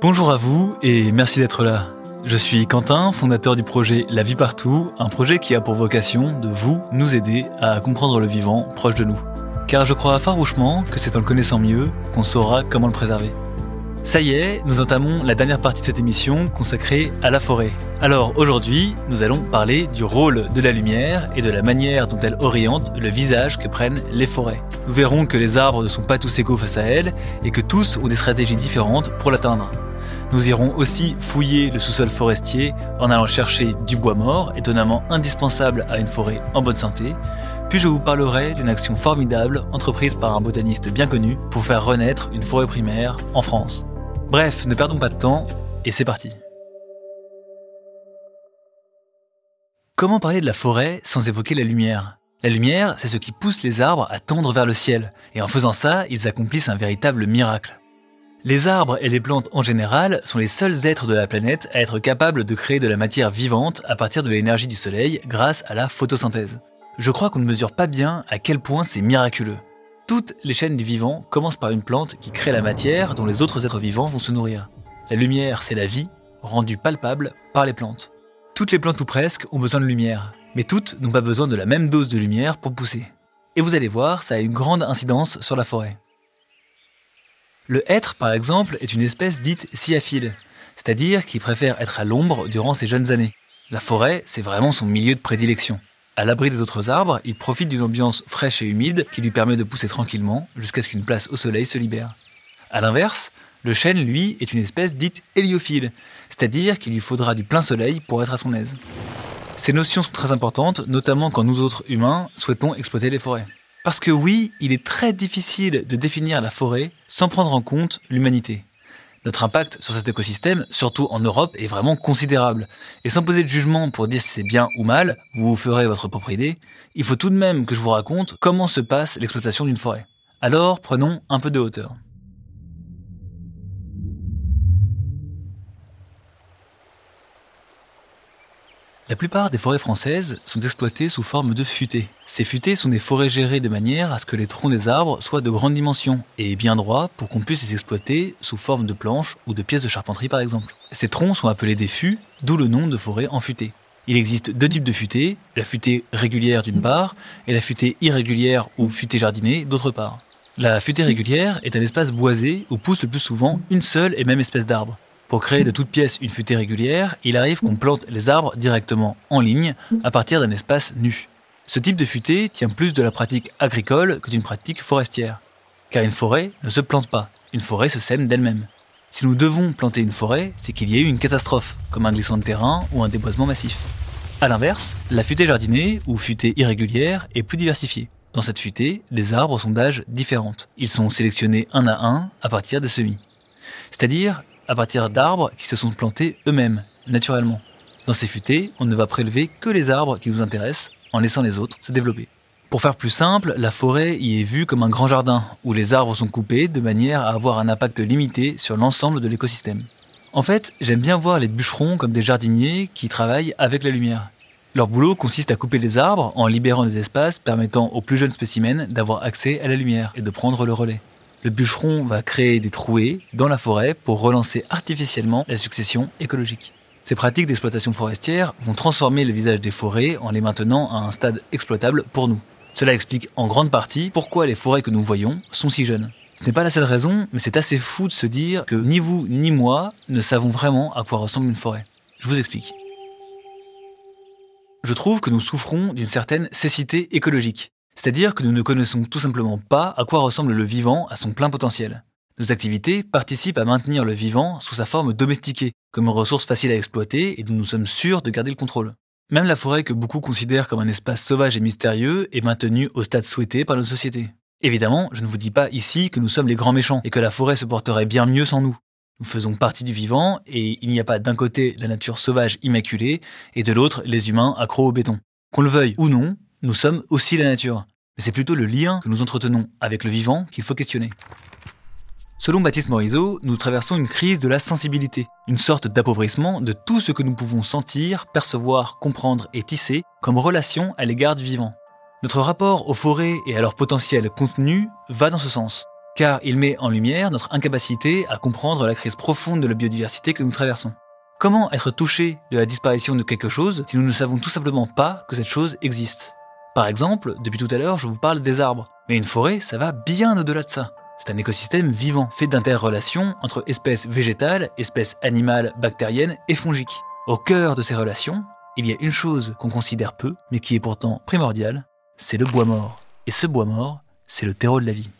Bonjour à vous et merci d'être là. Je suis Quentin, fondateur du projet La vie partout, un projet qui a pour vocation de vous, nous aider à comprendre le vivant proche de nous. Car je crois farouchement que c'est en le connaissant mieux qu'on saura comment le préserver. Ça y est, nous entamons la dernière partie de cette émission consacrée à la forêt. Alors aujourd'hui, nous allons parler du rôle de la lumière et de la manière dont elle oriente le visage que prennent les forêts. Nous verrons que les arbres ne sont pas tous égaux face à elle et que tous ont des stratégies différentes pour l'atteindre. Nous irons aussi fouiller le sous-sol forestier en allant chercher du bois mort, étonnamment indispensable à une forêt en bonne santé. Puis je vous parlerai d'une action formidable entreprise par un botaniste bien connu pour faire renaître une forêt primaire en France. Bref, ne perdons pas de temps, et c'est parti. Comment parler de la forêt sans évoquer la lumière? La lumière, c'est ce qui pousse les arbres à tendre vers le ciel, et en faisant ça, ils accomplissent un véritable miracle. Les arbres et les plantes en général sont les seuls êtres de la planète à être capables de créer de la matière vivante à partir de l'énergie du soleil grâce à la photosynthèse. Je crois qu'on ne mesure pas bien à quel point c'est miraculeux. Toutes les chaînes du vivant commencent par une plante qui crée la matière dont les autres êtres vivants vont se nourrir. La lumière, c'est la vie, rendue palpable par les plantes. Toutes les plantes ou presque ont besoin de lumière, mais toutes n'ont pas besoin de la même dose de lumière pour pousser. Et vous allez voir, ça a une grande incidence sur la forêt. Le hêtre, par exemple, est une espèce dite sciaphile, c'est-à-dire qui préfère être à l'ombre durant ses jeunes années. La forêt, c'est vraiment son milieu de prédilection. À l'abri des autres arbres, il profite d'une ambiance fraîche et humide qui lui permet de pousser tranquillement jusqu'à ce qu'une place au soleil se libère. A l'inverse, le chêne, lui, est une espèce dite héliophile, c'est-à-dire qu'il lui faudra du plein soleil pour être à son aise. Ces notions sont très importantes, notamment quand nous autres humains souhaitons exploiter les forêts. Parce que oui, il est très difficile de définir la forêt sans prendre en compte l'humanité. Notre impact sur cet écosystème, surtout en Europe, est vraiment considérable. Et sans poser de jugement pour dire si c'est bien ou mal, vous vous ferez votre propre idée, il faut tout de même que je vous raconte comment se passe l'exploitation d'une forêt. Alors prenons un peu de hauteur. La plupart des forêts françaises sont exploitées sous forme de futaies. Ces futaies sont des forêts gérées de manière à ce que les troncs des arbres soient de grande dimension et bien droits pour qu'on puisse les exploiter sous forme de planches ou de pièces de charpenterie par exemple. Ces troncs sont appelés des fûts, d'où le nom de forêt en futaies. Il existe deux types de futaies, la futaie régulière d'une part et la futaie irrégulière ou futaie jardinée d'autre part. La futaie régulière est un espace boisé où pousse le plus souvent une seule et même espèce d'arbre. Pour créer de toutes pièces une futaie régulière, il arrive qu'on plante les arbres directement en ligne à partir d'un espace nu. Ce type de futaie tient plus de la pratique agricole que d'une pratique forestière. Car une forêt ne se plante pas, une forêt se sème d'elle-même. Si nous devons planter une forêt, c'est qu'il y a eu une catastrophe, comme un glissement de terrain ou un déboisement massif. A l'inverse, la futaie jardinée ou futaie irrégulière est plus diversifiée. Dans cette futaie, les arbres sont d'âge différentes. Ils sont sélectionnés un à un à partir des semis. C'est-à-dire à partir d'arbres qui se sont plantés eux-mêmes, naturellement. Dans ces futaies, on ne va prélever que les arbres qui nous intéressent, en laissant les autres se développer. Pour faire plus simple, la forêt y est vue comme un grand jardin, où les arbres sont coupés de manière à avoir un impact limité sur l'ensemble de l'écosystème. En fait, j'aime bien voir les bûcherons comme des jardiniers qui travaillent avec la lumière. Leur boulot consiste à couper les arbres en libérant des espaces permettant aux plus jeunes spécimens d'avoir accès à la lumière et de prendre le relais le bûcheron va créer des trouées dans la forêt pour relancer artificiellement la succession écologique. Ces pratiques d'exploitation forestière vont transformer le visage des forêts en les maintenant à un stade exploitable pour nous. Cela explique en grande partie pourquoi les forêts que nous voyons sont si jeunes. Ce n'est pas la seule raison, mais c'est assez fou de se dire que ni vous ni moi ne savons vraiment à quoi ressemble une forêt. Je vous explique. Je trouve que nous souffrons d'une certaine cécité écologique. C'est-à-dire que nous ne connaissons tout simplement pas à quoi ressemble le vivant à son plein potentiel. Nos activités participent à maintenir le vivant sous sa forme domestiquée, comme ressource facile à exploiter et dont nous sommes sûrs de garder le contrôle. Même la forêt que beaucoup considèrent comme un espace sauvage et mystérieux est maintenue au stade souhaité par nos sociétés. Évidemment, je ne vous dis pas ici que nous sommes les grands méchants et que la forêt se porterait bien mieux sans nous. Nous faisons partie du vivant et il n'y a pas d'un côté la nature sauvage immaculée et de l'autre les humains accros au béton. Qu'on le veuille ou non, nous sommes aussi la nature. Mais c'est plutôt le lien que nous entretenons avec le vivant qu'il faut questionner. Selon Baptiste Morisot, nous traversons une crise de la sensibilité, une sorte d'appauvrissement de tout ce que nous pouvons sentir, percevoir, comprendre et tisser comme relation à l'égard du vivant. Notre rapport aux forêts et à leur potentiel contenu va dans ce sens, car il met en lumière notre incapacité à comprendre la crise profonde de la biodiversité que nous traversons. Comment être touché de la disparition de quelque chose si nous ne savons tout simplement pas que cette chose existe? Par exemple, depuis tout à l'heure, je vous parle des arbres, mais une forêt, ça va bien au-delà de ça. C'est un écosystème vivant, fait d'interrelations entre espèces végétales, espèces animales, bactériennes et fongiques. Au cœur de ces relations, il y a une chose qu'on considère peu, mais qui est pourtant primordiale, c'est le bois mort. Et ce bois mort, c'est le terreau de la vie.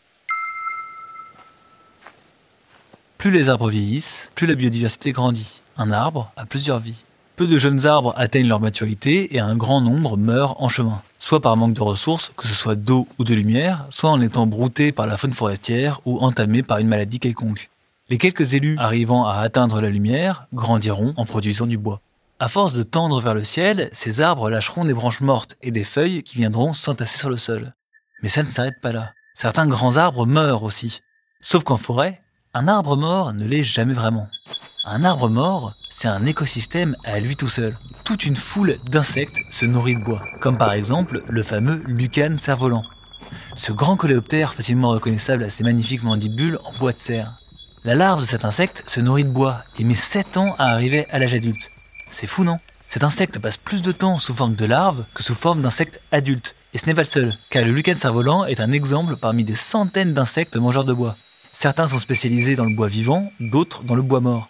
Plus les arbres vieillissent, plus la biodiversité grandit. Un arbre a plusieurs vies. Peu de jeunes arbres atteignent leur maturité et un grand nombre meurent en chemin, soit par manque de ressources, que ce soit d'eau ou de lumière, soit en étant broutés par la faune forestière ou entamés par une maladie quelconque. Les quelques élus arrivant à atteindre la lumière grandiront en produisant du bois. À force de tendre vers le ciel, ces arbres lâcheront des branches mortes et des feuilles qui viendront s'entasser sur le sol. Mais ça ne s'arrête pas là. Certains grands arbres meurent aussi. Sauf qu'en forêt, un arbre mort ne l'est jamais vraiment. Un arbre mort, c'est un écosystème à lui tout seul. Toute une foule d'insectes se nourrit de bois, comme par exemple le fameux Lucane cerf-volant. Ce grand coléoptère facilement reconnaissable à ses magnifiques mandibules en bois de serre. La larve de cet insecte se nourrit de bois et met 7 ans à arriver à l'âge adulte. C'est fou non? Cet insecte passe plus de temps sous forme de larve que sous forme d'insecte adulte. Et ce n'est pas le seul, car le lucane cerf-volant est un exemple parmi des centaines d'insectes mangeurs de bois. Certains sont spécialisés dans le bois vivant, d'autres dans le bois mort.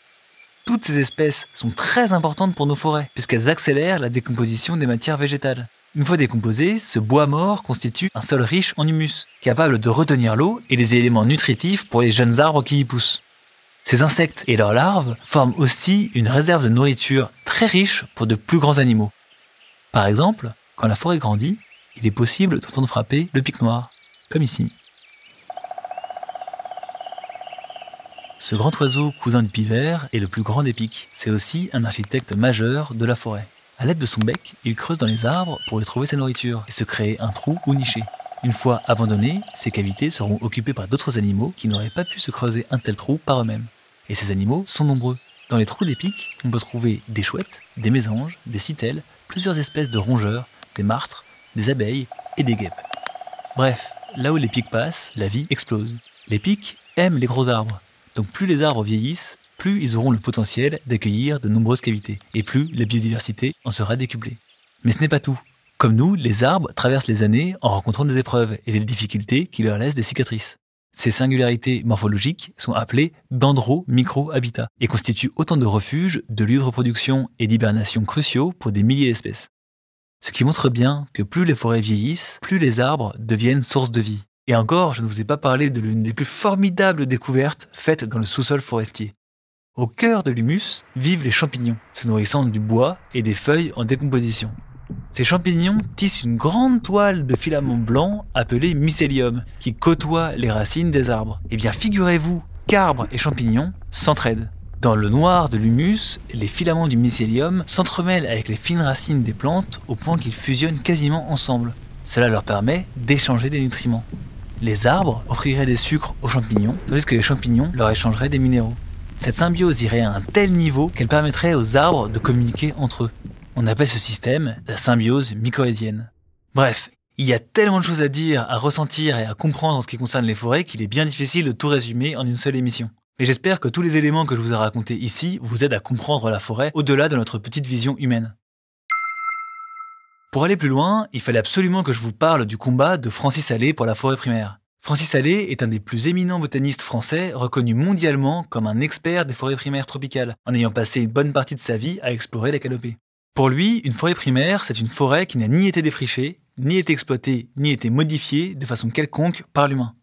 Toutes ces espèces sont très importantes pour nos forêts, puisqu'elles accélèrent la décomposition des matières végétales. Une fois décomposé, ce bois mort constitue un sol riche en humus, capable de retenir l'eau et les éléments nutritifs pour les jeunes arbres qui y poussent. Ces insectes et leurs larves forment aussi une réserve de nourriture très riche pour de plus grands animaux. Par exemple, quand la forêt grandit, il est possible d'entendre frapper le pic noir, comme ici. Ce grand oiseau, cousin du pivert, est le plus grand des pics. C'est aussi un architecte majeur de la forêt. À l'aide de son bec, il creuse dans les arbres pour y trouver sa nourriture et se créer un trou ou nicher. Une fois abandonnés, ces cavités seront occupées par d'autres animaux qui n'auraient pas pu se creuser un tel trou par eux-mêmes. Et ces animaux sont nombreux. Dans les trous des pics, on peut trouver des chouettes, des mésanges, des citelles, plusieurs espèces de rongeurs, des martres, des abeilles et des guêpes. Bref, là où les pics passent, la vie explose. Les pics aiment les gros arbres, donc plus les arbres vieillissent, plus ils auront le potentiel d'accueillir de nombreuses cavités, et plus la biodiversité en sera décuplée. Mais ce n'est pas tout. Comme nous, les arbres traversent les années en rencontrant des épreuves et des difficultés qui leur laissent des cicatrices. Ces singularités morphologiques sont appelées dendro-micro-habitats et constituent autant de refuges, de lieux de reproduction et d'hibernation cruciaux pour des milliers d'espèces. Ce qui montre bien que plus les forêts vieillissent, plus les arbres deviennent source de vie. Et encore, je ne vous ai pas parlé de l'une des plus formidables découvertes faites dans le sous-sol forestier. Au cœur de l'humus vivent les champignons, se nourrissant du bois et des feuilles en décomposition. Ces champignons tissent une grande toile de filaments blancs appelée mycélium, qui côtoie les racines des arbres. Eh bien, figurez-vous qu'arbres et champignons s'entraident. Dans le noir de l'humus, les filaments du mycélium s'entremêlent avec les fines racines des plantes au point qu'ils fusionnent quasiment ensemble. Cela leur permet d'échanger des nutriments. Les arbres offriraient des sucres aux champignons, tandis que les champignons leur échangeraient des minéraux. Cette symbiose irait à un tel niveau qu'elle permettrait aux arbres de communiquer entre eux. On appelle ce système la symbiose mycorhizienne. Bref, il y a tellement de choses à dire, à ressentir et à comprendre en ce qui concerne les forêts qu'il est bien difficile de tout résumer en une seule émission. Mais j'espère que tous les éléments que je vous ai racontés ici vous aident à comprendre la forêt au-delà de notre petite vision humaine. Pour aller plus loin, il fallait absolument que je vous parle du combat de Francis Allais pour la forêt primaire. Francis Allais est un des plus éminents botanistes français, reconnu mondialement comme un expert des forêts primaires tropicales, en ayant passé une bonne partie de sa vie à explorer les canopées. Pour lui, une forêt primaire, c'est une forêt qui n'a ni été défrichée, ni été exploitée, ni été modifiée de façon quelconque par l'humain.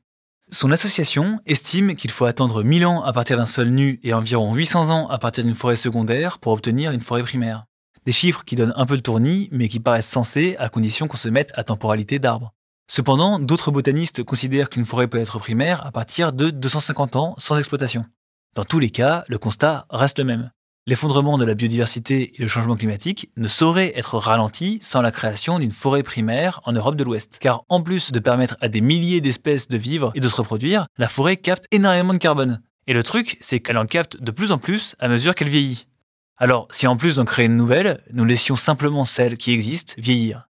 Son association estime qu'il faut attendre 1000 ans à partir d'un sol nu et environ 800 ans à partir d'une forêt secondaire pour obtenir une forêt primaire. Des chiffres qui donnent un peu le tournis, mais qui paraissent sensés à condition qu'on se mette à temporalité d'arbres. Cependant, d'autres botanistes considèrent qu'une forêt peut être primaire à partir de 250 ans sans exploitation. Dans tous les cas, le constat reste le même. L'effondrement de la biodiversité et le changement climatique ne sauraient être ralentis sans la création d'une forêt primaire en Europe de l'Ouest. Car en plus de permettre à des milliers d'espèces de vivre et de se reproduire, la forêt capte énormément de carbone. Et le truc, c'est qu'elle en capte de plus en plus à mesure qu'elle vieillit. Alors, si en plus d'en créer une nouvelle, nous laissions simplement celle qui existe vieillir.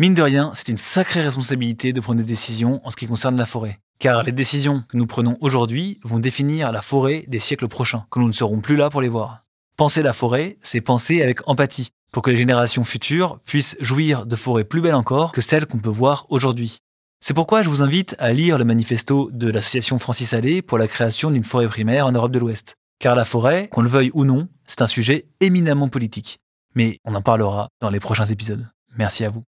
Mine de rien, c'est une sacrée responsabilité de prendre des décisions en ce qui concerne la forêt. Car les décisions que nous prenons aujourd'hui vont définir la forêt des siècles prochains, quand nous ne serons plus là pour les voir. Penser la forêt, c'est penser avec empathie, pour que les générations futures puissent jouir de forêts plus belles encore que celles qu'on peut voir aujourd'hui. C'est pourquoi je vous invite à lire le manifesto de l'association Francis Allais pour la création d'une forêt primaire en Europe de l'Ouest. Car la forêt, qu'on le veuille ou non, c'est un sujet éminemment politique. Mais on en parlera dans les prochains épisodes. Merci à vous.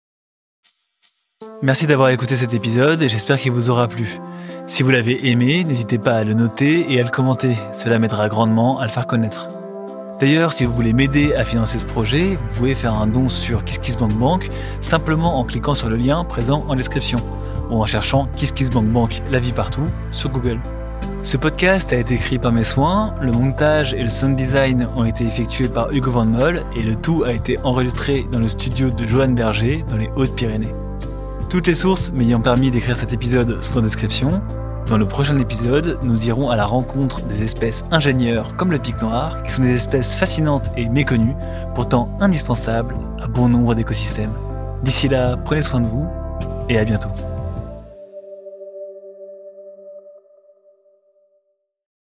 Merci d'avoir écouté cet épisode et j'espère qu'il vous aura plu. Si vous l'avez aimé, n'hésitez pas à le noter et à le commenter, cela m'aidera grandement à le faire connaître. D'ailleurs, si vous voulez m'aider à financer ce projet, vous pouvez faire un don sur KissKissBankBank simplement en cliquant sur le lien présent en description ou en cherchant KissKissBankBank la vie partout sur Google. Ce podcast a été écrit par mes soins, le montage et le sound design ont été effectués par Hugo Van Moll et le tout a été enregistré dans le studio de Johan Berger dans les Hautes-Pyrénées. Toutes les sources m'ayant permis d'écrire cet épisode sont en description. Dans le prochain épisode, nous irons à la rencontre des espèces ingénieurs comme le pic noir, qui sont des espèces fascinantes et méconnues, pourtant indispensables à bon nombre d'écosystèmes. D'ici là, prenez soin de vous et à bientôt.